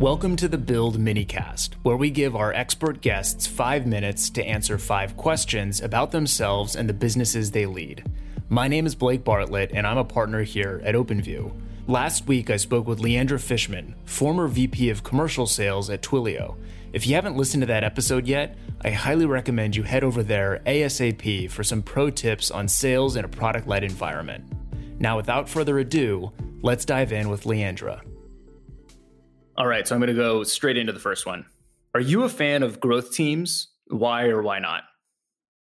Welcome to the Build Minicast, where we give our expert guests five minutes to answer five questions about themselves and the businesses they lead. My name is Blake Bartlett, and I'm a partner here at OpenView. Last week, I spoke with Leandra Fishman, former VP of Commercial Sales at Twilio. If you haven't listened to that episode yet, I highly recommend you head over there ASAP for some pro tips on sales in a product led environment. Now, without further ado, let's dive in with Leandra. All right, so I'm going to go straight into the first one. Are you a fan of growth teams? Why or why not?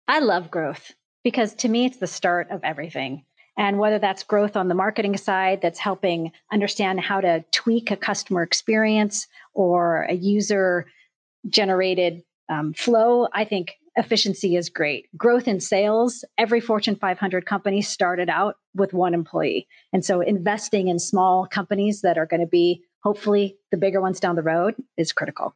I love growth because to me, it's the start of everything. And whether that's growth on the marketing side, that's helping understand how to tweak a customer experience or a user generated um, flow, I think efficiency is great. Growth in sales, every Fortune 500 company started out with one employee. And so investing in small companies that are going to be hopefully the bigger ones down the road is critical.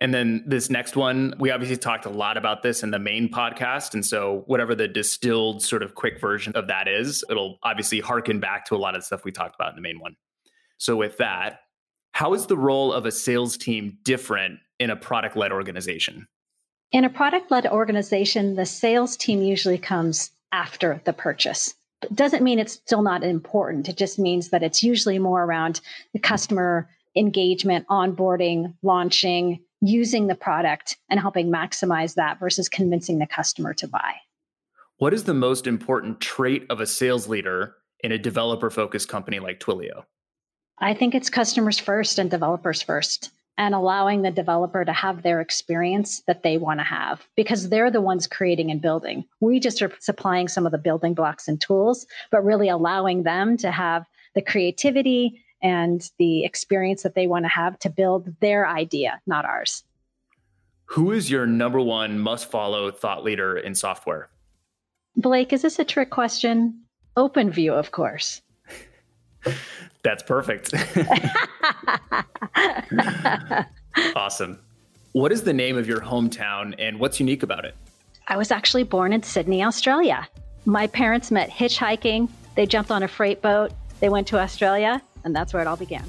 And then this next one, we obviously talked a lot about this in the main podcast. And so, whatever the distilled sort of quick version of that is, it'll obviously harken back to a lot of the stuff we talked about in the main one. So, with that, how is the role of a sales team different in a product led organization? In a product led organization, the sales team usually comes after the purchase. It doesn't mean it's still not important. It just means that it's usually more around the customer engagement, onboarding, launching, using the product, and helping maximize that versus convincing the customer to buy. What is the most important trait of a sales leader in a developer focused company like Twilio? I think it's customers first and developers first and allowing the developer to have their experience that they want to have because they're the ones creating and building. We just are supplying some of the building blocks and tools, but really allowing them to have the creativity and the experience that they want to have to build their idea, not ours. Who is your number one must follow thought leader in software? Blake, is this a trick question? OpenView, of course. That's perfect. awesome. What is the name of your hometown and what's unique about it? I was actually born in Sydney, Australia. My parents met hitchhiking. They jumped on a freight boat. They went to Australia, and that's where it all began.